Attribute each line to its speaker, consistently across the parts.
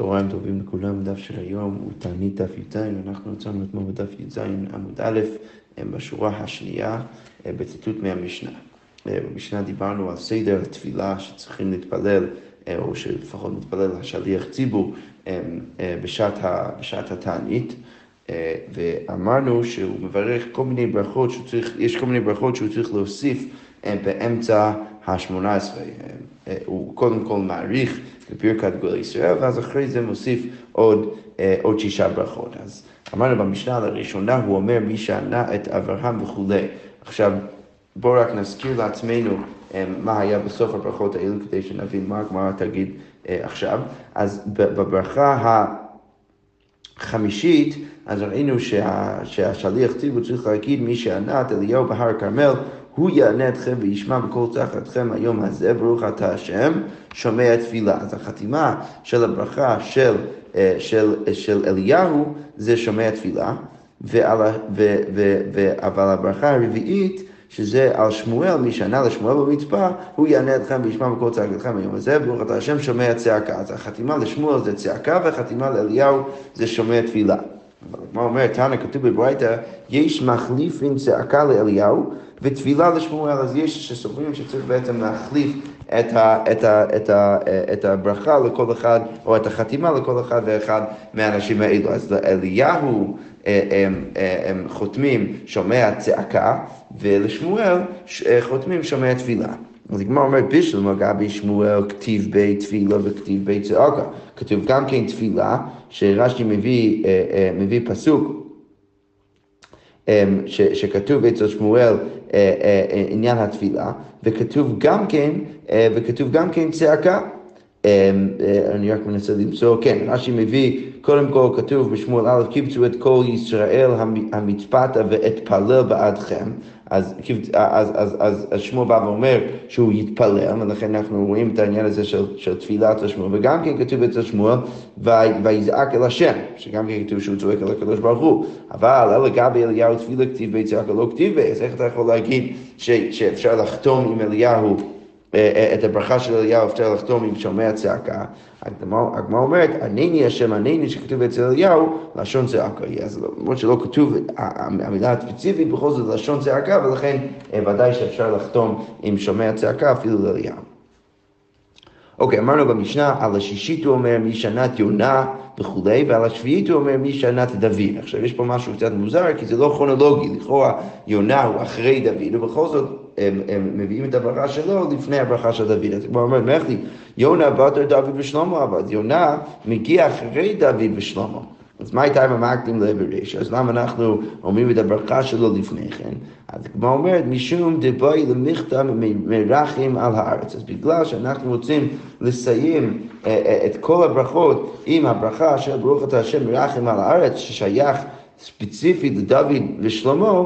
Speaker 1: צהריים טובים לכולם, דף של היום הוא תענית דף י"ז, אנחנו יצאנו אתמול בדף י"ז עמוד א', בשורה השנייה, בציטוט מהמשנה. במשנה דיברנו על סדר תפילה שצריכים להתפלל, או שלפחות מתפלל השליח ציבור בשעת, בשעת התענית. ואמרנו שהוא מברך כל מיני ברכות שהוא צריך, יש כל מיני ברכות שהוא צריך להוסיף באמצע ה-18. הוא קודם כל מעריך בברכת גדול ישראל, ואז אחרי זה מוסיף עוד, עוד שישה ברכות. אז אמרנו במשנה לראשונה, הוא אומר מי שענה את אברהם וכולי. עכשיו, בואו רק נזכיר לעצמנו מה היה בסוף הברכות האלו, כדי שנבין מה הגמרא תגיד עכשיו. אז בברכה החמישית, אז ראינו שה, שהשליח ציבור צריך להגיד מי שענה את אליהו בהר כרמל הוא יענה אתכם וישמע בכל צחתכם היום הזה, ברוך אתה השם, שומע תפילה. אז החתימה של הברכה של, של, של אליהו זה שומע תפילה, ועל, ו, ו, ו, אבל הברכה הרביעית שזה על שמואל, מי שענה לשמואל במצפה, הוא יענה אתכם וישמע בכל צעקתכם היום הזה, ברוך אתה השם שומע צעקה. אז החתימה לשמואל זה צעקה, והחתימה לאליהו זה שומע תפילה. מה אומר תנא, כתוב בברייתא, יש מחליפין צעקה לאליהו ותפילה לשמואל, אז יש שסוברים שצריך בעצם להחליף את, ה, את, ה, את, ה, את הברכה לכל אחד, או את החתימה לכל אחד ואחד מהאנשים האלו. אז לאליהו אה, הם, הם חותמים שומע צעקה, ולשמואל חותמים שומע תפילה. אז הגמרא אומרת, בשלמה גבי שמואל כתיב בי תפילה וכתיב בי צעקה. כתוב גם כן תפילה, שרש"י מביא, מביא פסוק ש, שכתוב אצל שמואל עניין התפילה, וכתוב גם כן, וכתוב גם כן צעקה. אני רק מנסה למצוא, כן, רש"י מביא, קודם כל כתוב בשמואל א', קיבצו את כל ישראל המצפתה ואתפלל בעדכם. אז, אז, אז, אז, אז שמואל בא ואומר שהוא יתפלל, ולכן אנחנו רואים את העניין הזה של, של תפילת השמואל, וגם כן כתוב אצל שמואל, ויזעק אל השם, שגם כן כתוב שהוא צועק אל הקדוש ברוך הוא, אבל אלה גבי אליהו תפילה כתיב בי צעקה לא כתיב אז איך אתה יכול להגיד ש, שאפשר לחתום עם אליהו את הברכה של אליהו אפשר לחתום עם שומע צעקה. הגמרא אומרת, ענני השם ענני שכתוב אצל אליהו, לשון צעקה. אז למרות שלא כתוב המילה הספציפית, בכל זאת לשון צעקה, ולכן ודאי שאפשר לחתום עם שומע צעקה אפילו לאליהו. אוקיי, אמרנו במשנה, על השישית הוא אומר מי שנת יונה וכולי, ועל השביעית הוא אומר מי שנת דוד. עכשיו יש פה משהו קצת מוזר, כי זה לא כרונולוגי, לכאורה יונה הוא אחרי דוד, ובכל זאת הם, הם מביאים את הברכה שלו לפני הברכה של דוד. אז כבר אומרת, מלכי, יונה בתר דוד ושלמה עבד, יונה מגיע אחרי דוד ושלמה. אז מה הייתה עם המקדים לבריש? אז למה אנחנו אומרים את הברכה שלו לפני כן? אז כמו אומרת, משום דבוי למכתב מרחם על הארץ. אז בגלל שאנחנו רוצים לסיים את כל הברכות עם הברכה של ברוך אתה השם מרחם על הארץ, ששייך ספציפית לדוד ושלמה,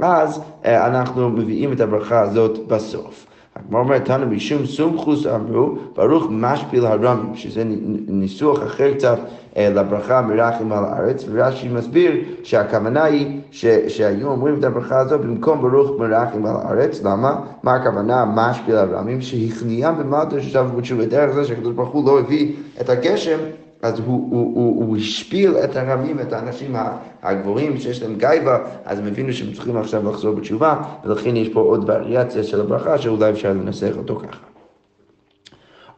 Speaker 1: אז אנחנו מביאים את הברכה הזאת בסוף. הגמרא אומרת, תנא משום סומכוס אמרו, ברוך משפיל הרמים, שזה ניסוח אחר קצת לברכה מרחם על הארץ, ורש"י מסביר שהכוונה היא ש, שהיו אומרים את הברכה הזאת במקום ברוך מרחם על הארץ, למה? מה הכוונה משפיל הרמים? שהכניעם במטר ששבו בתשובה, דרך זה שהקדוש ברוך הוא לא הביא את הגשם אז הוא, הוא, הוא, הוא השפיל את הרמים, את האנשים הגבוהים שיש להם גייבה, אז הם הבינו שהם צריכים עכשיו לחזור בתשובה, ולכן יש פה עוד וריאציה של הברכה שאולי אפשר לנסח אותו ככה.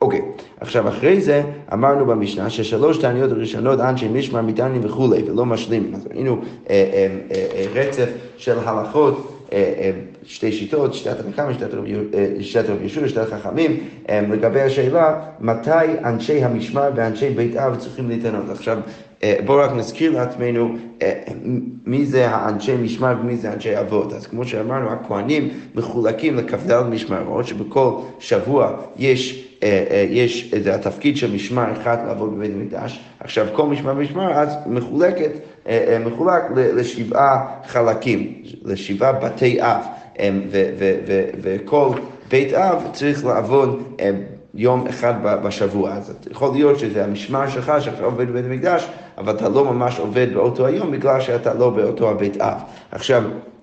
Speaker 1: אוקיי, עכשיו אחרי זה אמרנו במשנה ששלוש תעניות הראשונות אנשי משמר מתענים וכולי ולא משלימים. אז ראינו אה, אה, אה, רצף של הלכות שתי שיטות, שיטת המקאמה, שיטת רב ישוע, שיטת חכמים, לגבי השאלה מתי אנשי המשמר ואנשי בית אב צריכים להתענות. עכשיו בואו רק נזכיר לעצמנו מי זה האנשי משמר ומי זה אנשי אבות. אז כמו שאמרנו, הכהנים מחולקים לכ"ד משמרות, שבכל שבוע יש יש את התפקיד של משמר אחד לעבוד בבית המקדש, עכשיו כל משמר משמר אז מחולקת, מחולק לשבעה חלקים, לשבעה בתי אב, וכל בית אב צריך לעבוד יום אחד בשבוע. אז יכול להיות שזה המשמר שלך שאתה עובד בבית המקדש, אבל אתה לא ממש עובד באותו היום בגלל שאתה לא באותו הבית אב. עכשיו, אה, אה,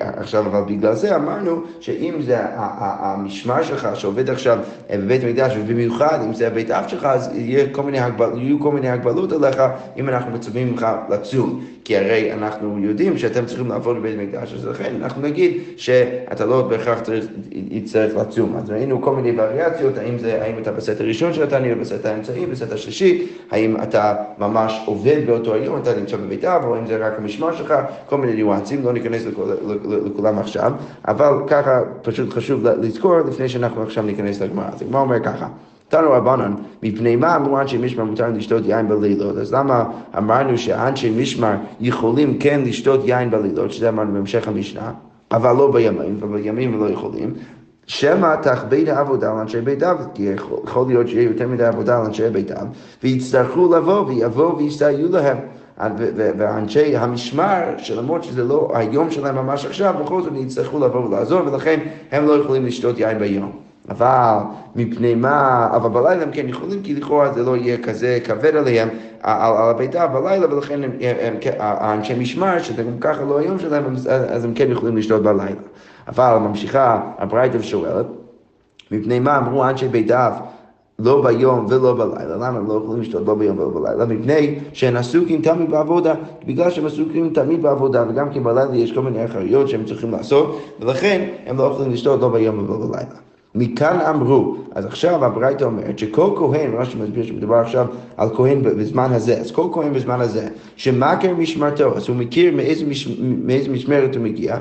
Speaker 1: עכשיו, אבל בגלל זה אמרנו שאם זה המשמר שלך שעובד עכשיו אה, בבית המקדש, ובמיוחד אם זה הבית אב שלך, אז יהיו כל מיני הגבלות עליך אם אנחנו מצווים ממך לצום. כי הרי אנחנו יודעים שאתם צריכים לעבוד בבית המקדש, אז לכן אנחנו נגיד שאתה לא בהכרח צריך, יצטרך לצום. אז ראינו כל מיני וריאציות, האם, זה, האם אתה בסט הראשון של התעניות, בסט האמצעי, בסט השלישי, האם אתה ממש עובד באותו היום, אתה נמצא בבית אב, או אם זה רק המשמר שלך, כל מיני ניואנסים, לא ניכנס לכל, לכולם עכשיו, אבל ככה פשוט חשוב לזכור לפני שאנחנו עכשיו ניכנס לגמרא. אז הגמרא אומר ככה. תנו רבנן, מפני מה אמרו אנשי משמר מותר לשתות יין בלילות? אז למה אמרנו שאנשי משמר יכולים כן לשתות יין בלילות, שזה אמרנו בהמשך המשנה, אבל לא בימים, ובימים לא יכולים? שמא תכבד העבודה לאנשי בית אב, כי יכול להיות שיהיה יותר מדי עבודה לאנשי בית אב, ויצטרכו לבוא ויבואו ויסתייעו להם. ואנשי המשמר, שלמרות שזה לא היום שלהם ממש עכשיו, בכל זאת יצטרכו לבוא ולעזור, ולכן הם לא יכולים לשתות יין ביום. אבל מפני מה, אבל בלילה הם כן יכולים, כי לכאורה זה לא יהיה כזה כבד עליהם, על, על הביתה בלילה, ולכן הם, הם, הם, האנשי משמר, שזה גם ככה לא היום שלהם, אז הם כן יכולים לשתות בלילה. אבל ממשיכה הברייתא ושואלת, מפני מה אמרו אנשי בית אב לא ביום ולא בלילה. למה הם לא יכולים לשתות לא ביום ולא בלילה? מפני שהם עסוקים תמיד בעבודה. בגלל שהם עסוקים תמיד בעבודה, וגם כי בלילה יש כל מיני אחריות שהם צריכים לעשות, ולכן הם לא יכולים לשתות לא ביום ולא בלילה. מכאן אמרו, אז עכשיו הברייתא אומרת שכל כהן, רש"י מסביר שמדובר עכשיו על כהן בזמן הזה, אז כל כהן בזמן הזה, שמכר משמרתו, אז הוא מכיר מאיזה, מש, מאיזה משמרת הוא מגיע,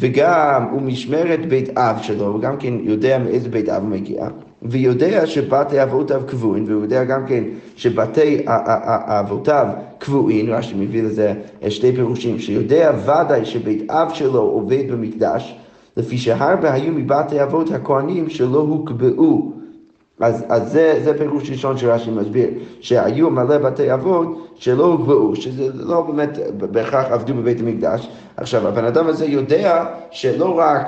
Speaker 1: וגם הוא משמרת בית אב שלו, וגם כן יודע מאיזה בית אב הוא מגיע, ויודע שבתי אבותיו קבועים, והוא יודע גם כן שבתי אבותיו קבועים, רש"י מביא לזה שתי פירושים, שיודע ודאי שבית אב שלו עובד במקדש, לפי שהרבה היו מבתי אבות הכהנים שלא הוקבעו. אז, אז זה, זה פירוש ראשון שרש"י מסביר, שהיו מלא בתי אבות שלא הוקבעו, שזה לא באמת בהכרח עבדו בבית המקדש. עכשיו, הבן אדם הזה יודע שלא רק,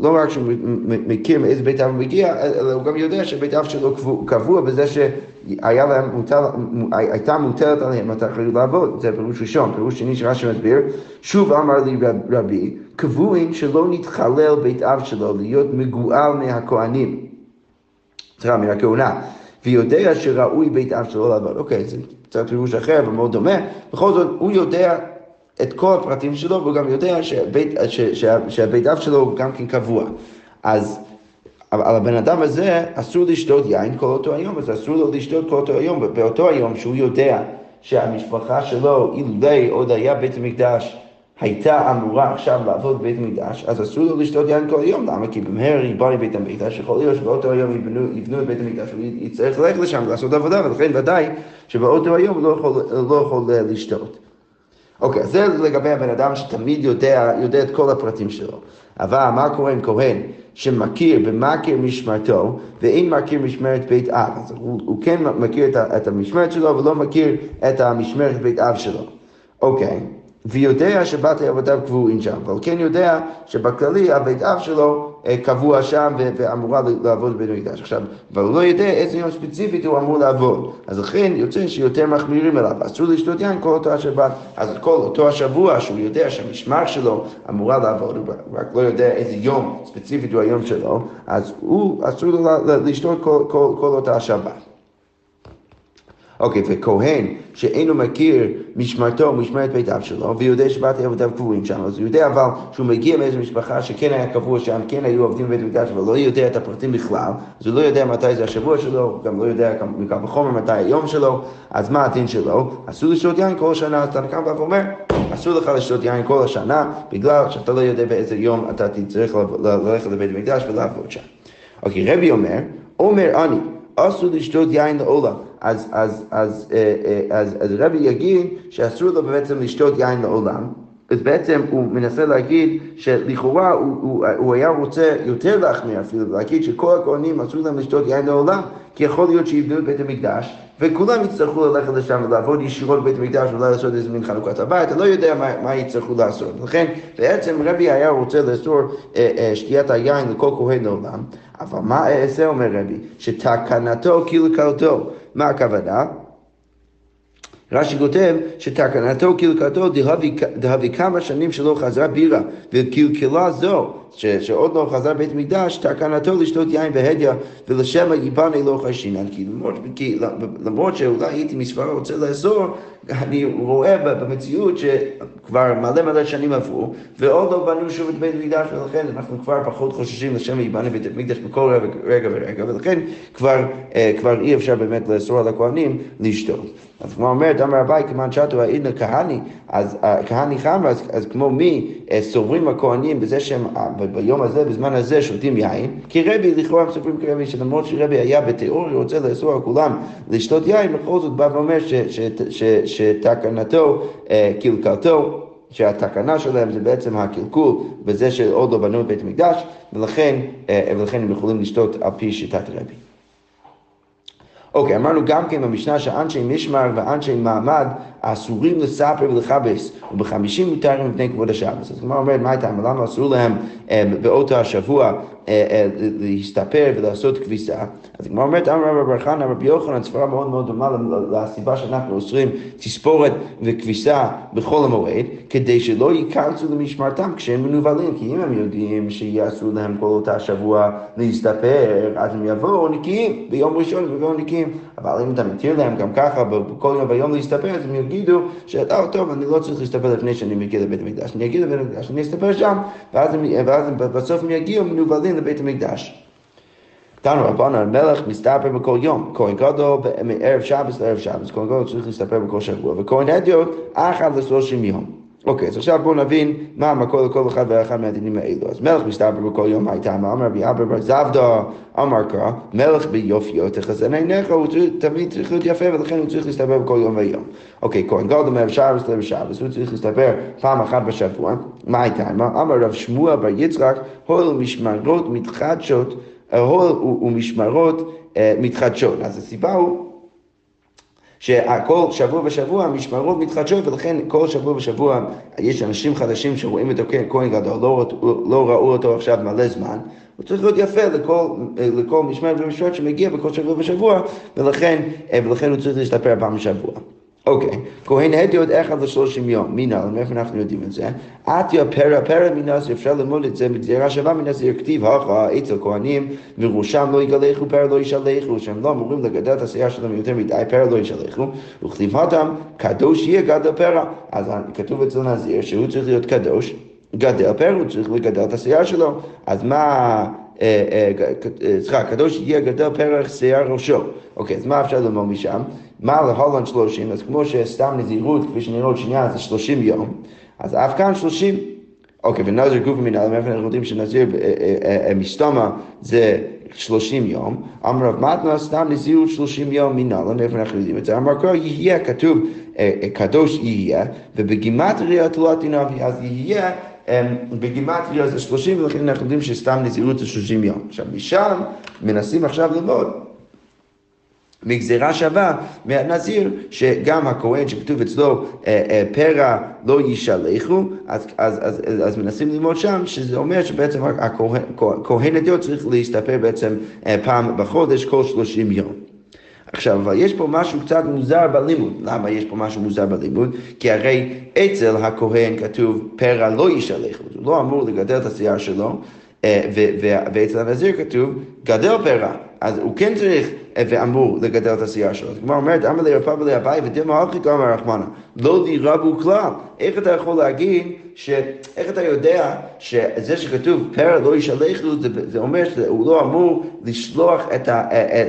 Speaker 1: לא רק שהוא מכיר מאיזה בית אב הוא מגיע, אלא הוא גם יודע שבית אב שלו קבוע בזה שהיה להם מוטל, הייתה מוטלת עליהם את האחריות לעבוד, זה פירוש ראשון. פירוש שני שרש"י מסביר, שוב אמר לי רבי, קבועים שלא נתחלל בית אב שלו להיות מגואל מהכהנים. סליחה, מן הכהונה, ויודע שראוי בית אב שלו לעבוד. אוקיי, זה קצת פירוש אחר, אבל מאוד דומה. בכל זאת, הוא יודע את כל הפרטים שלו, והוא גם יודע שבית, ש, ש, שהבית אב שלו גם כן קבוע. אז על הבן אדם הזה אסור לשתות יין כל אותו היום, אז אסור לו לשתות כל אותו היום, באותו היום שהוא יודע שהמשפחה שלו, אילולי עוד היה בית המקדש, הייתה אמורה עכשיו לעבוד בבית המקדש, אז אסור לו לשתות יין כל היום, למה? כי במהר ייבנה בית המקדש, יכול להיות שבאותו היום יבנו, יבנו את בית המקדש, הוא יצטרך ללכת לשם ולעשות עבודה, ולכן ודאי שבאותו היום לא יכול, לא יכול לשתות. אוקיי, אז זה לגבי הבן אדם שתמיד יודע, יודע את כל הפרטים שלו. אבל מה קורה עם כהן שמכיר ומכיר משמרתו ואין מכיר משמרת בית אב? אז הוא, הוא כן מכיר את, את המשמרת שלו ולא מכיר את המשמרת בית אב שלו. אוקיי. ויודע שבתי אבותיו קבועים שם, אבל כן יודע שבכללי הבית אב שלו אה, קבוע שם ואמורה לעבוד בבית המקדש. עכשיו, אבל הוא לא יודע איזה יום ספציפית הוא אמור לעבוד. אז לכן יוצא שיותר מחמירים אליו. אסור לשתות יין כל אותו השבת. אז כל אותו השבוע שהוא יודע שהמשמר שלו אמורה לעבוד, הוא רק לא יודע איזה יום ספציפית הוא היום שלו, אז הוא אסור לו לשתות כל, כל, כל אותה השבת. אוקיי, וכהן שאינו מכיר משמרתו, משמרת בית אב שלו, ויודע שבתי עבודיו קבועים שם, אז הוא יודע אבל שהוא מגיע מאיזו משפחה שכן היה קבוע שם, כן היו עובדים בבית המקדש, אבל לא יודע את הפרטים בכלל, אז הוא לא יודע מתי זה השבוע שלו, גם לא יודע מקל וחומר מתי היום שלו, אז מה הדין שלו? אסור לשתות יין כל שנה, אז תנקם בא ואומר, אסור לך לשתות יין כל השנה, בגלל שאתה לא יודע באיזה יום אתה תצטרך ללכת לבית המקדש ולעבוד שם. אוקיי, רבי אומר, אומר אני, אסור לשתות יין לעולם. אז, אז, אז, אה, אה, אז, אז רבי יגיד שאסור לו בעצם לשתות יין לעולם, אז בעצם הוא מנסה להגיד שלכאורה הוא, הוא, הוא היה רוצה יותר להחמיר אפילו, להגיד שכל הכהנים אסור להם לשתות יין לעולם, כי יכול להיות שיבנו את בית המקדש, וכולם יצטרכו ללכת לשם ולעבוד ישירות בבית המקדש ואולי לעשות איזה מין חנוכת הבית, אתה לא יודע מה, מה יצטרכו לעשות. לכן בעצם רבי היה רוצה לאסור אה, אה, שתיית היין לכל כהן לעולם, אבל מה אעשה אומר רבי? שתקנתו כלקלתו. מה הכוונה? רש"י כותב שתקנתו קלקלתו דהבי כמה שנים שלא חזרה בירה וקלקלה זו ש, שעוד לא חזר בית מקדש, תקנתו לשתות יין בהדיא ולשמא ייבנה לא חשינן. כי למרות, כי למרות שאולי הייתי מספרה רוצה לאסור, אני רואה במציאות שכבר מלא מלא שנים עברו, ועוד לא בנו שוב את בית המקדש, ולכן אנחנו כבר פחות חוששים לשם ייבנה בית המקדש בכל רגע ורגע, ולכן כבר, אה, כבר אי אפשר באמת לאסור על הכהנים לשתות. אז כמו אומרת, אמר אביי, כמען שתו העידנא כהני, אז אה, כהני חמר, אז, אז כמו מי אה, סוברים הכהנים בזה שהם ביום הזה, בזמן הזה, שותים יין, כי רבי לכאורה הם סופרים כרבי, שלמרות שרבי היה בתיאוריה רוצה לאסור על כולם לשתות יין, בכל זאת בא ואומר שתקנתו, אה, קלקלתו, שהתקנה שלהם זה בעצם הקלקול בזה שעוד לא בנו את בית המקדש, ולכן, ולכן הם יכולים לשתות על פי שיטת רבי. אוקיי, אמרנו גם כן במשנה שאנשי משמר ואנשי מעמד אסורים לספר ולכבס, ובחמישים מותרים מפני כבוד השבס. אז כלומר אומרת, מה הייתה, למה אסור להם אה, באותו השבוע אה, אה, להסתפר ולעשות כביסה? אז כמו אומרת, אמר רבי בר רבי יוחנן, ספרה מאוד מאוד דומה לסיבה שאנחנו אוסרים תספורת וכביסה בחול המועד, כדי שלא ייכנסו למשמרתם כשהם מנוולים, כי אם הם יודעים שיעשו להם כל אותה שבוע להסתפר, אז הם יבואו נקיים ביום ראשון, הם יבואו נקיים. אבל אם אתה מתיר להם גם ככה בכל יום ויום להסתפר, אז הם יגידו שאתה, טוב, אני לא צריך להסתפר לפני שאני מגיע לבית המקדש, אני אגיע לבית המקדש, אני אסתפר שם, ואז, ואז בסוף הם יגיעו מנוולים לבית המקדש. תנו רבנן, מלך מסתפר בכל יום, כהן גדול מערב שבס לערב שבס, כהן גדול צריך להסתפר בכל שבוע, וכהן הדיוט אחד לשלושים יום. אוקיי, אז עכשיו בואו נבין מה המקור לכל אחד ואחד מהדינים האלו. אז מלך מסתבר בכל יום הייתה, אמר רבי אבא בר זבדא, אמר קרא, מלך ביופיו תחזן עיניך, הוא תמיד צריך להיות יפה ולכן הוא צריך להסתבר בכל יום ויום. אוקיי, כהן גדול מערב שבס לערב שבס, הוא צריך להסתבר פעם אחת בשבוע. מה הייתה? אמר רב שמוע בר יצחק, הול משמרות מתחדשות, הול ומשמרות אה, מתחדשות. אז הסיבה הוא שכל שבוע ושבוע המשמרות מתחדשות ולכן כל שבוע ושבוע יש אנשים חדשים שרואים את הכהן גדול, לא, לא ראו אותו עכשיו מלא זמן, הוא צריך להיות יפה לכל, לכל משמרת ומשמרת שמגיע בכל שבוע ושבוע ולכן, ולכן הוא צריך להשתפר פעם בשבוע. אוקיי, כהן הדי עוד אחד לשלושים יום, מינה, מאיפה אנחנו יודעים את זה? עטיה פרא פרא מנזיר, אפשר ללמוד את זה מגזירה שווה מנזיר, כתיב הכה אצל כהנים, וראשם לא יגלחו, פרא לא ישלחו, שהם לא אמורים לגדל את השיער שלהם יותר מדי, פרא לא ישלחו, וכתיב התם, קדוש יהיה גדל פרא. אז כתוב אצל נזיר שהוא צריך להיות קדוש, גדל פרא, הוא צריך לגדל את השיער שלו, אז מה... סליחה, הקדוש יהיה גדל פרח שיער ראשו. אוקיי, אז מה אפשר ללמוד משם? מה להולנד שלושים? אז כמו שסתם נזירות, כפי שנראה עוד שנייה, זה שלושים יום, אז אף כאן שלושים. אוקיי, ונזיר גוף מנהל, מאיפה אנחנו יודעים שנזיר מסתומה זה שלושים יום, אמר רב מתנה סתם נזירות שלושים יום מנהל, מאיפה אנחנו יודעים את זה? אמר קרא יהיה כתוב קדוש יהיה, ובגימטריה תלת נביא, אז יהיה בגימטריה זה 30, ולכן אנחנו יודעים שסתם נזירות זה 30 יום. עכשיו, משם מנסים עכשיו ללמוד מגזירה שווה מהנזיר, שגם הכהן שכתוב אצלו אה, אה, פרע לא ישלחו, אז, אז, אז, אז מנסים ללמוד שם, שזה אומר שבעצם הכהן הדיוט צריך להסתפר בעצם אה, פעם בחודש כל 30 יום. עכשיו, אבל יש פה משהו קצת מוזר בלימוד. למה יש פה משהו מוזר בלימוד? כי הרי אצל הכהן כתוב פרע לא ישלח, הוא לא אמור לגדל את השיער שלו, ואצל הנזיר כתוב גדל פרע. אז הוא כן צריך ואמור לגדל את השיער שלו. אז הגמרא אומרת, אמר לי רפא ולי אביי ודילמה הלכי אמר רחמנה, לא דירבו כלל. איך אתה יכול להגיד, ש... איך אתה יודע שזה שכתוב פרע לא ישלחו, זה, זה אומר שהוא לא אמור לשלוח את, ה...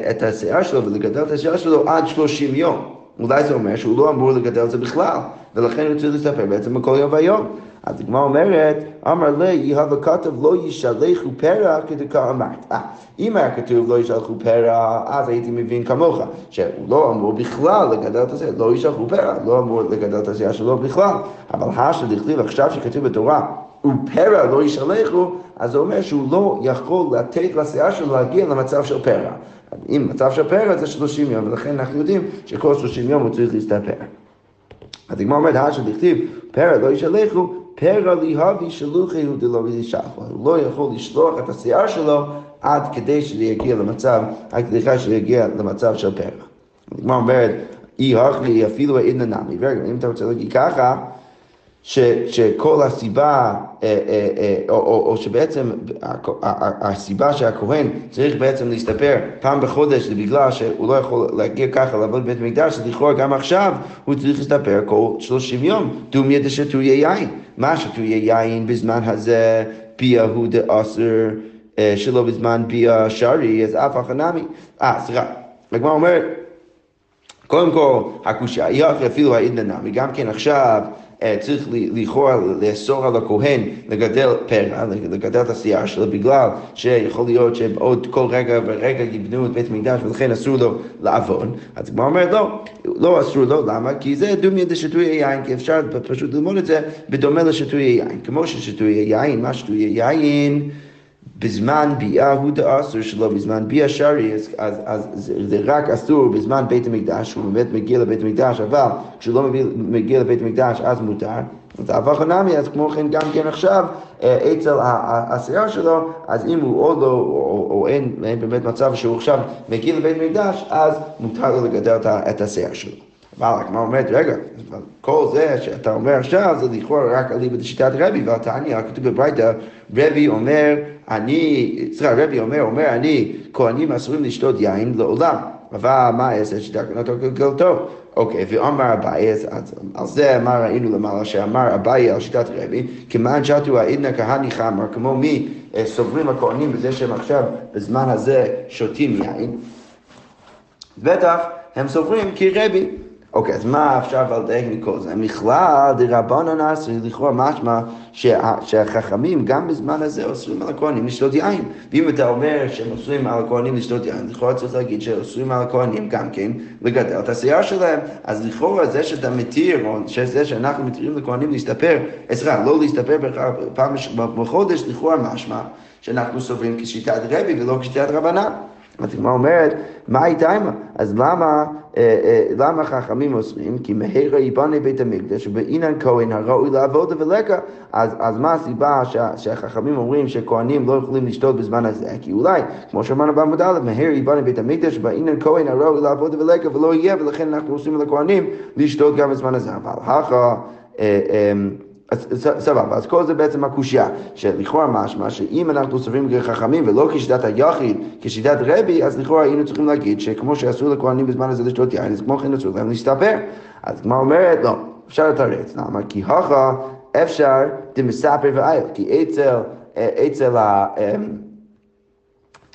Speaker 1: את השיער שלו ולגדל את השיער שלו עד 30 יום. אולי זה אומר שהוא לא אמור לגדל את זה בכלל, ולכן הוא צריך להסתפר בעצם בכל יום ויום. אז הגמרא אומרת, אמר לי, יהבה כתב לא ישלחו פרע כדקה אמרת. אה, אם היה כתוב לא ישלחו פרע, אז הייתי מבין כמוך, שהוא לא אמור בכלל לגדל את השיער, לא ישלחו פרע, לא אמור לגדל את השיער שלו בכלל. אבל השל דכתיב עכשיו שכתוב בתורה, ופרע לא ישלחו, אז זה אומר שהוא לא יכול לתת לשיער שלו להגיע למצב של פרע. אם מצב של פרע זה 30 יום, ולכן אנחנו יודעים שכל 30 יום הוא צריך להסתפר. אז הגמרא אומרת, השל דכתיב, פרע לא ישלחו, פרע ליהבי שלוחי הוא דלא וישחו. הוא לא יכול לשלוח את השיער שלו עד כדי שזה יגיע למצב, עד כדי שזה יגיע למצב של פרע. הגמרא אומרת, אי הכלי אפילו העידנא נמי. ורגע, אם אתה רוצה להגיד ככה, ש, שכל הסיבה, אה, אה, אה, או, או, או שבעצם הסיבה שהכהן צריך בעצם להסתפר פעם בחודש זה בגלל שהוא לא יכול להגיע ככה לעבוד בבית המקדש, אז לכאורה גם עכשיו הוא צריך להסתפר כל 30 יום. דומיה דשתויה יין. מה שתויה יין בזמן הזה, פיה הוא דאסר שלא בזמן פיה שרי, אז אף החנמי. אה, סליחה. הגמרא אומרת, קודם כל, הקושייה, אפילו העידנא נמי, גם כן עכשיו אה, צריך לכאורה לאסור על הכהן לגדל פרע, לגדל את השיער שלו, בגלל שיכול להיות שעוד כל רגע ורגע יבנו את בית המקדש ולכן אסור לו לעבוד. אז כמו אומרת לא, לא אסור לו, למה? כי זה דומיה דשתוי יין, כי אפשר פשוט ללמוד את זה בדומה לשתוי יין. כמו ששתוי יין, מה שתוי יין? בזמן ביאה הוא דאסור שלו, בזמן ביאה שרי, אז, אז, אז זה, רק אסור בזמן בית המקדש, הוא באמת מגיע לבית המקדש, אבל כשהוא לא מגיע לבית המקדש אז מותר. אז אבך נמי, אז כמו כן גם כן עכשיו, אה, אצל השיער שלו, אז אם הוא עוד לא, או, או אין, אין באמת מצב שהוא עכשיו מגיע לבית המקדש, אז מותר לו לגדל את השיער שלו. אבל הגמרא אומרת, רגע, כל זה שאתה אומר עכשיו זה לכאורה רק אליבא דשיטת רבי, והתניא, כתוב בברייתא, רבי אומר, אני, סליחה, רבי אומר, אומר אני, כהנים אסורים לשתות יין לעולם. אבל מה אעשה שתקנתו כגלתו? אוקיי, ואמר אביי, אז על זה מה ראינו למעלה, שאמר אביי על שיטת רבי, כמען שתו העידנא כהני חמר, כמו מי אה, סוברים הכהנים בזה שהם עכשיו בזמן הזה שותים יין, בטח הם סוברים כרבי. אוקיי, אז מה אפשר לדייק מכל זה? מכלל דרבנן אסרי, לכאורה משמע שהחכמים גם בזמן הזה אוסרים על הכהנים לשתות יין. ואם אתה אומר שהם אוסרים על הכהנים לשתות יין, לכאורה צריך להגיד שאוסרים על הכהנים גם כן לגדל את השיער שלהם. אז לכאורה זה שאתה מתיר, או שזה שאנחנו מתירים לכהנים להסתפר, סליחה, לא להסתפר פעם בחודש, לכאורה משמע שאנחנו סוברים כשיטת רבי ולא כשיטת רבנן. אז הגמרא אומרת, מה הייתה עימה? אז למה, אה, אה, למה חכמים אוסרים? כי מהרה ייבנה בית המקדש ובאינן כהן הראוי לעבוד ולקה. אז, אז מה הסיבה שה, שהחכמים אומרים שכהנים לא יכולים לשתות בזמן הזה? כי אולי, כמו שאמרנו בעמוד א', מהר ייבנה בית המקדש ובאינן כהן הראוי לעבוד ולקה ולא יהיה, ולכן אנחנו עושים על הכהנים לשתות גם בזמן הזה. אבל הכא... סבבה, אז כל זה בעצם הקושייה, שלכאורה משמע שאם אנחנו סוברים כחכמים ולא כשיטת היחיד, כשיטת רבי, אז לכאורה היינו צריכים להגיד שכמו שאסור לכהנים בזמן הזה לשתות יין, אז כמו כן אסור להם להסתפר. אז כמו אומרת, לא, אפשר לתרץ, למה? כי הכה אפשר דמספר ואייל, כי אצל, אצל ה... אמ,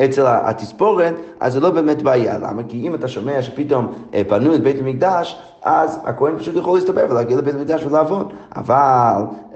Speaker 1: אצל התספורת, אז זה לא באמת בעיה. למה? כי אם אתה שומע שפתאום בנו את בית המקדש, אז הכהן פשוט יכול להסתבר ולהגיע לבית המקדש ולעבוד. אבל,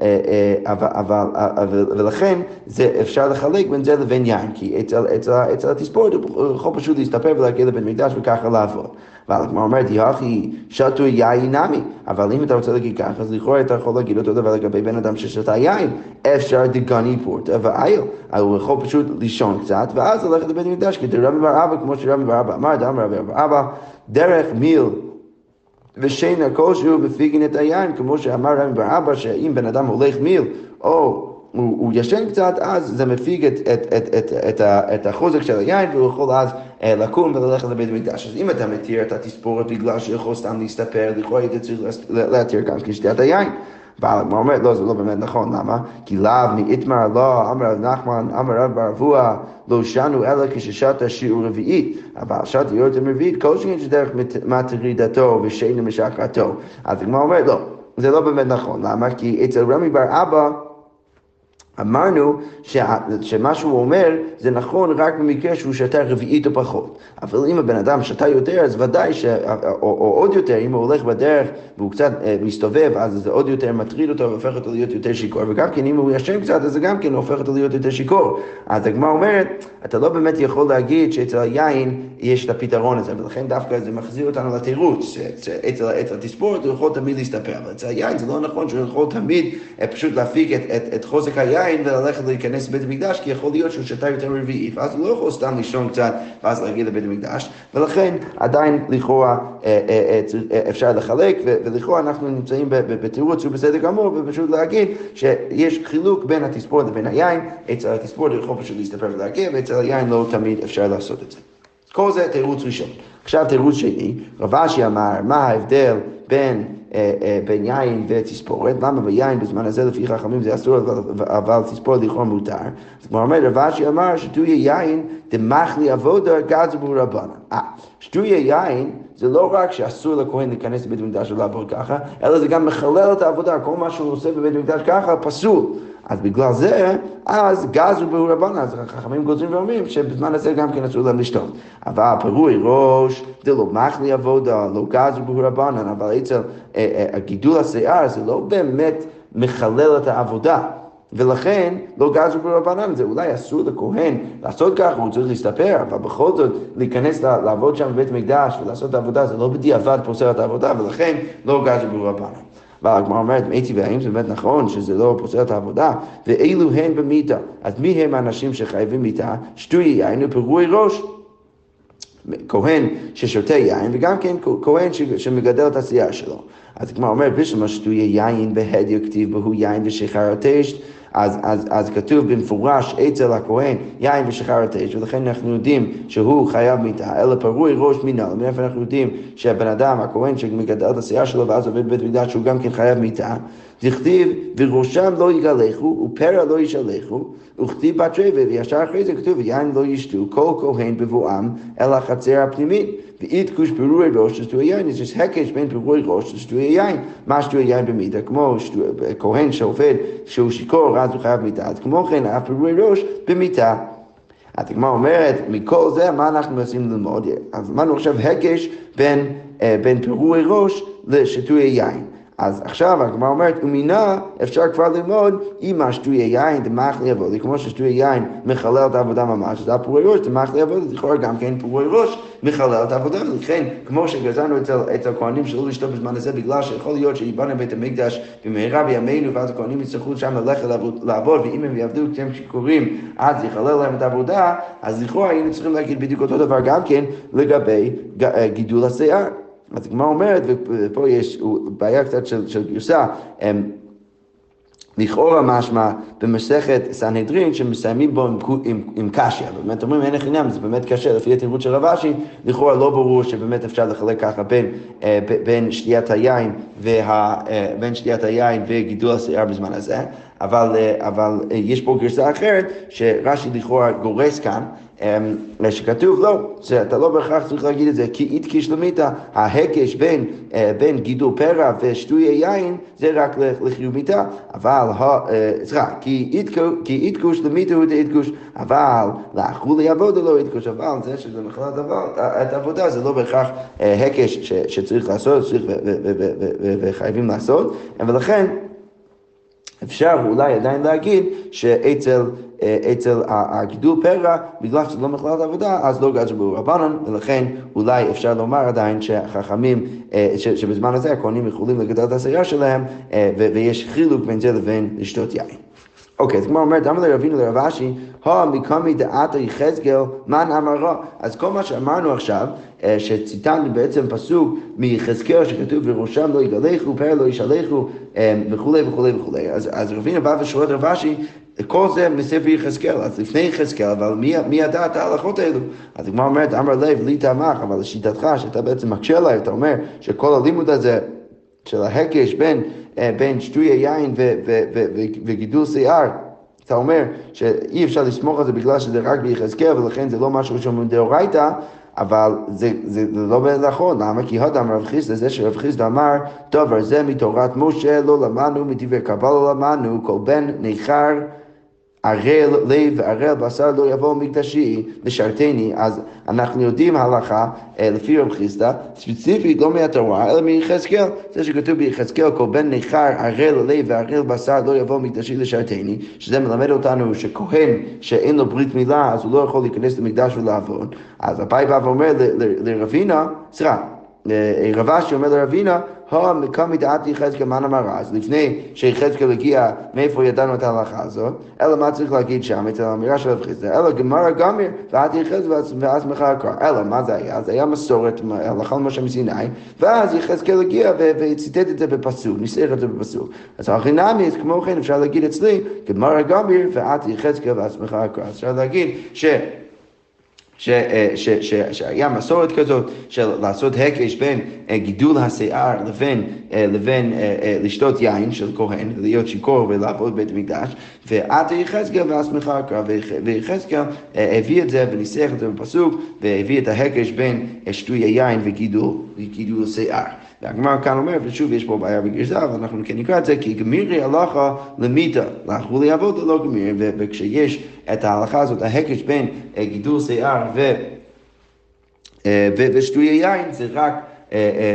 Speaker 1: אה, אה, אבל, אבל, אבל, ולכן זה אפשר לחלק בין זה לבין יין, כי אצל, אצל, אצל התספורת הוא יכול פשוט להסתפר ולהגיע לבית המקדש וככה לעבוד. אבל הגמרא אומרת, יחי שתו יין נמי. אבל אם אתה רוצה להגיד ככה, אז לכאורה אתה יכול להגיד אותו דבר לגבי בן אדם ששתה יין. אפשר דגני פורטה ואיל. הוא יכול פשוט לישון קצת, ואז ללכת לבית המקדש, כי רבי בר אבא, כמו שרבי בר אבא אמר, דם רבי בר אבא, דרך מיל ושינה כלשהו בפיגן את היין, כמו שאמר רבי בר אבא, שאם בן אדם הולך מיל, או הוא, הוא ישן קצת, אז זה מפיג את, את, את, את, את, את החוזק של היין, והוא יכול אז אה, לקום וללכת לבית המקדש. אז אם אתה מתיר את התספורת בגלל שיכול סתם להסתפר, לכאורה היית צריך להתיר גם כשתיית היין. בעל הגמרא אומרת, לא, זה לא באמת נכון, למה? כי לאו מאיתמר לא, אמר רב נחמן, אמר רב ברבוע, לא שנו אלא כששת השיעור רביעית, אבל שת יורתם רביעית, כל שכן שדרך מטרידתו ושינה משחרתו. אז הגמרא אומרת, לא, זה לא באמת נכון, למה? כי אצל רמי בר אבא, אמרנו שה, שמה שהוא אומר זה נכון רק במקרה שהוא שתה רביעית או פחות. אבל אם הבן אדם שתה יותר, אז ודאי, ש, או, או עוד יותר, אם הוא הולך בדרך והוא קצת אה, מסתובב, אז זה עוד יותר מטריד אותו והופך אותו להיות יותר שיכור. וגם כן, אם הוא ישן קצת, אז זה גם כן הופך אותו להיות יותר שיכור. אז הגמרא אומרת, אתה לא באמת יכול להגיד שאצל היין יש את הפתרון הזה, ולכן דווקא זה מחזיר אותנו לתירוץ, שאצל התספורת הוא יכול תמיד להסתפר, אבל אצל היין זה לא נכון שהוא יכול תמיד אה, פשוט להפיק את, את, את חוזק היין. יין וללכת להיכנס לבית המקדש, כי יכול להיות שהוא שתה יותר רביעי, ואז הוא לא יכול סתם לישון קצת ואז להגיע לבית המקדש, ולכן עדיין לכאורה אה, אה, אה, אפשר לחלק, ולכאורה אנחנו נמצאים בתירוץ שהוא בסדר גמור, ופשוט להגיד שיש חילוק בין התספורת לבין היין, אצל התספורת יכול פשוט להסתפר ולהגיע, ואצל היין לא תמיד אפשר לעשות את זה. כל זה תירוץ ראשון. עכשיו תירוץ שני, רב אשי אמר, מה ההבדל בין... אה, אה, בין יין ותספורת, למה ביין בזמן הזה לפי חכמים זה אסור, אבל תספורת לכאורה מותר. אז כמו אומר, רב אשי אמר שטויה יין דמחלי עבודה גזו ברבנן. אה, שטויה יין זה לא רק שאסור לכהן להיכנס לבית המקדש ולעבוד ככה, אלא זה גם מחלל את העבודה, כל מה שהוא עושה בבית המקדש ככה פסול. אז בגלל זה, אז גזו בהו רבנן, אז החכמים גוזרים ואומרים שבזמן הזה גם כן אסור להם לשתות. אבל פירוי ראש, זה לא מחלי עבודה, לא גזו בהו רבנן, אבל אצל אה, אה, גידול השיער זה לא באמת מחלל את העבודה. ולכן לא גזו ברבנן, זה אולי אסור לכהן לעשות ככה, הוא צריך להסתפר, אבל בכל זאת להיכנס לעבוד שם בבית מקדש ולעשות את העבודה, זה לא בדיעבד פוסר את העבודה, ולכן לא גזו ברבנן. אבל הגמרא אומרת, מתי והאם זה באמת נכון שזה לא פוסל את העבודה? ואילו הן במיתה. אז מי הם האנשים שחייבים מיתה? שטוי יין ופירוי ראש. כהן ששותה יין, וגם כן כהן שמגדל את השיער שלו. אז הגמרא אומרת, בשביל שטוי יין בהדיו כתיב בהו יין ושחר הטשט. אז, אז, אז כתוב במפורש אצל הכהן יין ושחר התש, ולכן אנחנו יודעים שהוא חייב מיתה, אלא פרוי ראש מינה, מאיפה אנחנו יודעים שהבן אדם, הכהן שמגדל את השיער שלו ואז עובד בבית מקדש, שהוא גם כן חייב מיתה, דכתיב וראשם לא יגלחו ופרע לא ישלחו, וכתיב בת רבע, וישר אחרי זה כתוב יין לא ישתו כל כהן בבואם אל החצר הפנימית. ואית כוש פירוי ראש לשטוי יין, יש הקש בין פירוי ראש לשטוי יין. מה שטוי יין במידה? כמו כהן שעובד, שהוא שיכור, אז הוא חייב מיתה. אז כמו כן, הפירוי ראש במיתה. התגמר אומרת, מכל זה, מה אנחנו מנסים ללמוד? אז אמרנו עכשיו הקש בין, אה, בין פירוי ראש לשטוי יין. אז עכשיו הגמרא אומרת, ומינה אפשר כבר ללמוד אם השטויה יין דמח לי עבוד, כמו ששטויה יין מחלל את העבודה ממש, אז הפורוי ראש דמח לי עבוד, לכאורה גם כן פורוי ראש מחלל את העבודה, ולכן כמו שגזרנו אצל, הכהנים שלא לשתות בזמן הזה, בגלל שיכול להיות שיבנה בית המקדש במהרה בימינו, ואז הכהנים יצטרכו שם ללכת לעבוד, ואם הם יעבדו כשהם שיכורים, אז יחלל להם את העבודה, אז לכאורה היינו צריכים להגיד בדיוק אותו דבר גם כן לגבי גידול השיער. אז הגמרא אומרת, ופה יש בעיה קצת של, של גרסה, לכאורה משמע במסכת סנהדרין שמסיימים בו עם, עם, עם קשיא, באמת אומרים אין חינם, זה באמת קשה, לפי התירוץ של רבשי, לכאורה לא ברור שבאמת אפשר לחלק ככה בין, אה, בין שתיית היין, וה, אה, בין שתיית היין וגידול השיער בזמן הזה, אבל, אה, אבל יש פה גרסה אחרת שרש"י לכאורה גורס כאן, אמ, שכתוב לא, אתה לא בהכרח צריך להגיד את זה, כי איתקי שלמיתא, ההקש בין, אה, בין גידול פרע ושטויי יין זה רק לחיוביתה, אבל, אה, סליחה, כי איתקו שלמיתא הוא דאיתקוש, אבל לאכולי עבודה לא איתקוש, אבל זה שזה מחלת את העבודה זה לא בהכרח אה, הקש שצריך לעשות וחייבים לעשות, ולכן אפשר אולי עדיין להגיד שאצל אצל הגידול פרע, בגלל שזה לא מכללת עבודה, אז לא גזר בו רבנן, ולכן אולי אפשר לומר עדיין שהחכמים, אה, שבזמן הזה הכהנים יכולים לגדל את השעיר שלהם, אה, ויש חילוק בין זה לבין לשתות יין. אוקיי, אז כמו אומרת, אמר לרבינו לרב אשי, הו מקומי דעתו יחזקאל, מן אמרו. אז כל מה שאמרנו עכשיו, אה, שציטטנו בעצם פסוק מיחזקאל שכתוב וראשם לא יגלחו, פרע לא ישלחו וכולי וכולי וכולי. אז, אז רבינו בא ושואל רב אשי, כל זה מספר יחזקאל, אז לפני יחזקאל, אבל מי, מי ידע את ההלכות האלו? אז הגמרא אומרת, אמר לב, לי תמך, אבל לשיטתך, שאתה בעצם מקשה עליי, אתה אומר שכל הלימוד הזה של ההקש בין, אה, בין שטוי היין וגידול שיער, אתה אומר שאי אפשר לסמוך על זה בגלל שזה רק ביחזקאל ולכן זה לא משהו שאומרים דאורייתא, אבל זה, זה, זה לא נכון, למה? כי הדם רב חיסדא, זה שרב חיסדא אמר, דבר זה מתורת משה לא למדנו, מדברי קבלה לא למדנו, כל בן ניכר ערל לב וערל בשר לא יבוא מקדשי לשרתני, אז אנחנו יודעים הלכה אה, לפי רב חיסדא, ספציפית לא מהתורה אלא מיחזקאל, זה שכתוב ביחזקאל כל בן ניכר ערל לב וערל בשר לא יבוא מקדשי לשרתני, שזה מלמד אותנו שכהן שאין לו ברית מילה אז הוא לא יכול להיכנס למקדש ולעבוד, אז אביי בא ואומר לרבינה, סליחה, רב אשי אומר לרבינה, המקום מדעתי יחזקאל מן אמרה, אז? לפני שיחזקאל הגיע, מאיפה ידענו את ההלכה הזאת, אלא מה צריך להגיד שם, את האמירה של רב חיסדא, אלא גמרא גמיר, ועד יחזקאל ואז מחר קרא, אלא מה זה היה? זה היה מסורת, הלכה למשה מסיני, ואז יחזקאל הגיע וציטט את זה בפסוק, ניסח את זה בפסוק. אז הכי נמי, כמו כן אפשר להגיד אצלי, גמרא גמיר, ועד יחזקאל ואז מחר קרא, אפשר להגיד ש... שהיה מסורת כזאת של לעשות הקש בין גידול השיער לבין, לבין לשתות יין של כהן, להיות שיכור ולעבוד בית המקדש, ועד יחזקאל והסמיכה הקרא, ויחזקאל הביא את זה וניסח את זה בפסוק, והביא את ההקש בין שתוי היין וגידול שיער. והגמר כאן אומר, ושוב יש פה בעיה בגרזה, אבל אנחנו כן נקרא את זה, כי גמירי הלכה למיתה, לכו לעבוד ללא גמיר, וכשיש את ההלכה הזאת, ההקש בין גידול שיער ו... ושטויי יין זה רק...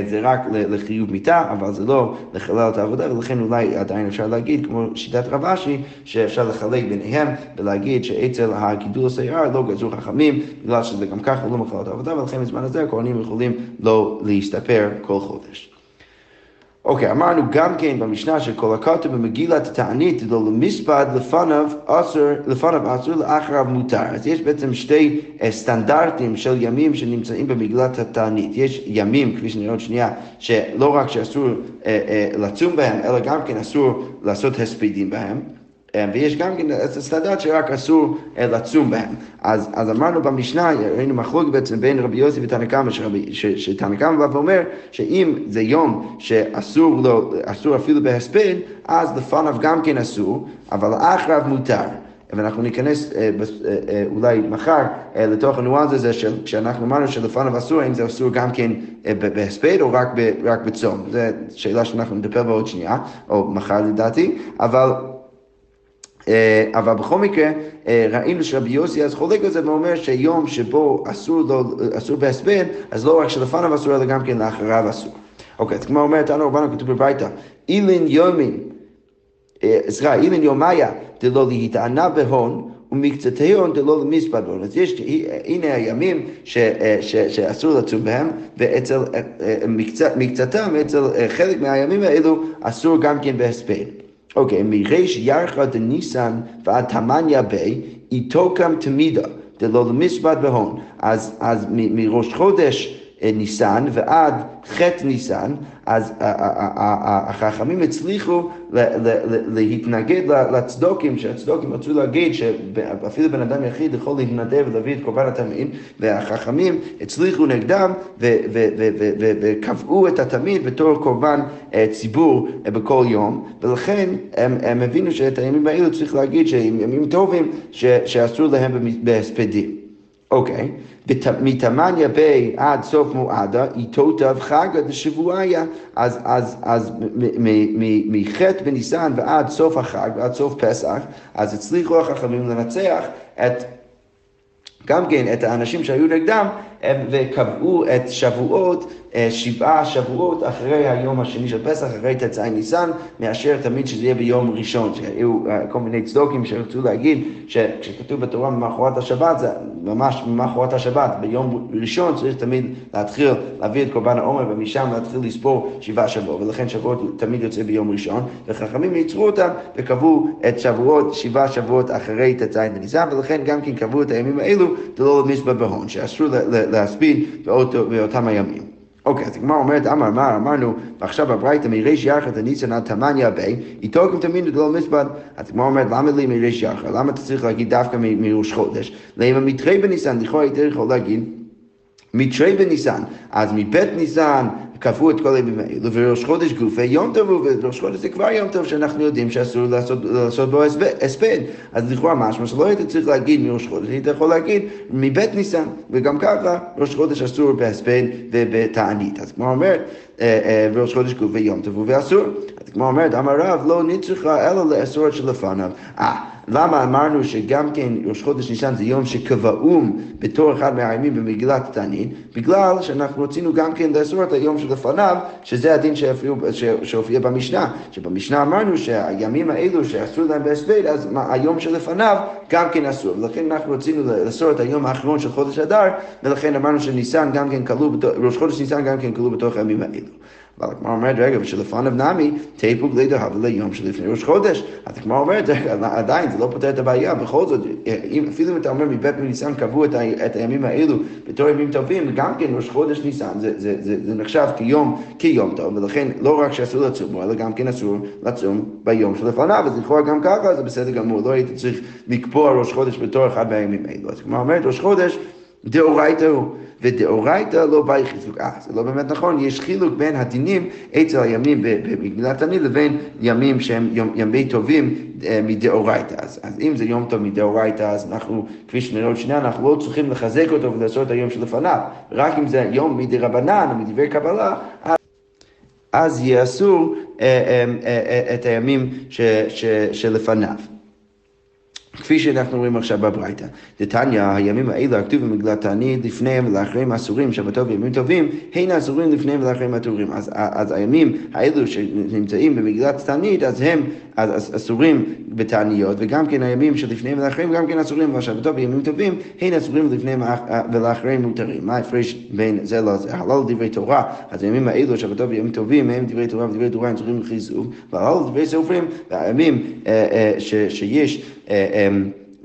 Speaker 1: זה רק לחיוב מיתה, אבל זה לא לחלל את העבודה, ולכן אולי עדיין אפשר להגיד, כמו שיטת רב אשי, שאפשר לחלק ביניהם ולהגיד שאצל הגידול השיער לא גזרו חכמים, בגלל שזה גם ככה לא מחלל את העבודה, ולכן בזמן הזה הכהנים יכולים לא להסתפר כל חודש. אוקיי, okay, אמרנו גם כן במשנה שכל הכתוב במגילת תענית לא למספד לפניו אסור, לפניו אסור, לאחריו מותר. אז יש בעצם שתי uh, סטנדרטים של ימים שנמצאים במגילת התענית. יש ימים, כפי שנראה עוד שנייה, שלא רק שאסור uh, uh, לצום בהם, אלא גם כן אסור לעשות הספדים בהם. ויש גם כן את הסטנדרט שרק אסור לצום בהם. אז, אז אמרנו במשנה, ראינו מחלוק בעצם בין רבי יוסי ותנא קמא, שתנא קמא בא ואומר שאם זה יום שאסור לו, אסור אפילו בהספד, אז לפניו גם כן אסור, אבל אחריו מותר. ואנחנו ניכנס אה, אה, אולי מחר אה, לתוך הניואנס הזה של כשאנחנו אמרנו שלפניו אסור, האם זה אסור גם כן בהספד או רק, רק בצום. זו שאלה שאנחנו נדבר בה עוד שנייה, או מחר לדעתי, אבל... אה, אבל בכל מקרה, אה, ראינו שרבי יוסי אז חולק על זה ואומר שיום שבו אסור, לא, אסור בהספד, אז לא רק שלפניו אסור, אלא גם כן לאחריו אסור. אוקיי, אז כמו אומרת, אנו רבנו כתוב בביתה, אילין יומין, אה, סליחה, אילין יומיה דלא להתענה בהון, ומקצתיון דלא למספד בהון. אז יש, הנה הימים ש, ש, שאסור לצום בהם, ואצל מקצתם, אצל חלק מהימים האלו, אסור גם כן בהספד. אוקיי, מריש ירחא דניסן ועד תמניה בי, איתו קם תמידה, דלא למספד בהון. אז, אז מראש חודש ניסן ועד חטא ניסן, אז החכמים הצליחו להתנגד לצדוקים, שהצדוקים רצו להגיד שאפילו בן אדם יחיד יכול להתנדב ולהביא את קורבן התמיד, והחכמים הצליחו נגדם וקבעו את התמיד בתור קורבן אה, ציבור אה, בכל יום, ולכן הם, הם הבינו שאת הימים האלו צריך להגיד שהם ימים טובים שאסור להם בהספדים. אוקיי, מתמניה בי עד סוף מועדה, איתו תו חגה דשבועיה, אז, אז, אז מחטא בניסן ועד סוף החג, ועד סוף פסח, אז הצליחו החכמים לנצח את גם כן את האנשים שהיו נגדם וקבעו את שבועות, אה, שבעה שבועות אחרי היום השני של פסח, אחרי ט"ז ניסן, מאשר תמיד שזה יהיה ביום ראשון, שהיו אה, כל מיני צדוקים שרצו להגיד שכשכתוב בתורה ממחרת השבת, זה ממש ממחרת השבת, ביום ראשון צריך תמיד להתחיל להביא את קורבן העומר ומשם להתחיל לספור שבעה שבועות, ולכן שבועות תמיד יוצא ביום ראשון, וחכמים ייצרו אותם וקבעו את שבועות, שבעה שבועות אחרי ט"ז בניסן, ולכן גם כן קבעו את הימים האלו, ולא למזבח בהון, שאסור להספיד באותם הימים. אוקיי, אז הגמרא אומרת, אמר, אמר, אמרנו, ועכשיו בברייתא מריש יחד הניסן עד תמניה בי, איתו גם תמיד לדלו מזבד. אז הגמרא אומרת, למה לי מריש יחד? למה אתה צריך להגיד דווקא מראש חודש? למה מתרי בניסן, לכאורה היית יכול להגיד, מתרי בניסן, אז מבית ניסן קבעו את כל הימים האלו, וראש חודש גופי יום טוב, וראש חודש זה כבר יום טוב שאנחנו יודעים שאסור לעשות, לעשות בו הספד. אז לכאורה משמע שלא היית צריך להגיד מראש חודש, היית יכול להגיד מבית ניסן, וגם ככה ראש חודש אסור בהספד ובתענית. אז כמו אומרת, אה, אה, ראש חודש גופי יום טוב ואסור. אז כמו אומרת, אמר רב, לא נצריכה אלא לאסור שלפניו. אה, למה אמרנו שגם כן ראש חודש ניסן זה יום שקבעום בתור אחד מהימים במגילת תענית? בגלל שאנחנו רצינו גם כן לאסור את היום שלפניו, שזה הדין שהופיע במשנה. שבמשנה אמרנו שהימים האלו שאסור להם בהספד, אז היום שלפניו גם כן אסור. ולכן אנחנו רצינו לאסור את היום האחרון של חודש אדר, ולכן אמרנו שניסן גם כן כלוא, ראש חודש ניסן גם כן כלוא בתוך הימים האלו. אבל הגמרא אומרת, רגע, ושלפניו נמי, תיפוק לידהב ליום שלפני ראש חודש. אז הגמרא אומרת, עדיין זה לא פותר את הבעיה, בכל זאת, אפילו אם אתה אומר מבית מניסן קבעו את, את הימים האלו בתור ימים טובים, גם כן ראש חודש ניסן, זה, זה, זה, זה נחשב כיום, כיום טוב, ולכן לא רק שאסור לצום אלא גם כן אסור לצום ביום שלפניו, אז לכאורה גם ככה זה בסדר גמור, לא הייתי צריך לקבוע ראש חודש בתור אחד מהימים האלו. אז הגמרא אומרת, ראש חודש דאורייתא הוא. ודאורייתא לא באי חיזוק. אה, זה לא באמת נכון, יש חילוק בין הדינים אצל הימים במגילת תענית לבין ימים שהם ימי טובים אה, מדאורייתא. אז, אז אם זה יום טוב מדאורייתא, אז אנחנו, כפי שנראה עוד שנייה, אנחנו לא צריכים לחזק אותו ולעשות את היום שלפניו. רק אם זה יום מדרבנן או מדברי קבלה, אז יהיה אסור אה, אה, את הימים שלפניו. כפי שאנחנו רואים עכשיו בברייתא. דתניא, הימים האלה הכתובים במגילת תענית לפניהם ולאחריהם אסורים, שבתות וימים טובים, הן אסורים לפניהם ולאחריהם אסורים. אז, אז הימים האלו שנמצאים במגילת תענית, אז הם אז אסורים בתעניות, וגם כן הימים שלפניהם ולאחריהם גם כן אסורים, והשבתות וימים טובים, הן אסורים לפניהם ולאחריהם מותרים. מה ההפרש בין זה לזה? הלל דברי תורה, אז הימים האלו, שבתות וימים טובים, הם דברי תורה ודברי תורה הם צריכים לחיזוק, והלל דברי סופרים, והימים אה,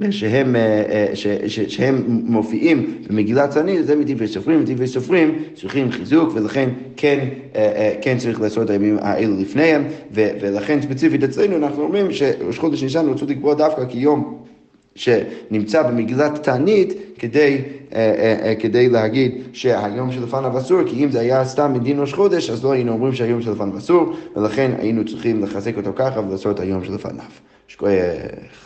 Speaker 1: אה, שיש אה, שהם, שהם מופיעים במגילת צנית, זה מדברי סופרים, מדברי סופרים צריכים חיזוק, ולכן כן, כן צריך לעשות הימים האלו לפניהם, ולכן ספציפית אצלנו אנחנו אומרים שראש חודש ניסן רצו לקבוע דווקא כיום שנמצא במגילת תענית כדי, כדי להגיד שהיום שלפניו אסור, כי אם זה היה סתם מדין ראש חודש, אז לא היינו אומרים שהיום שלפניו אסור, ולכן היינו צריכים לחזק אותו ככה ולעשות היום שלפניו. שכוייך.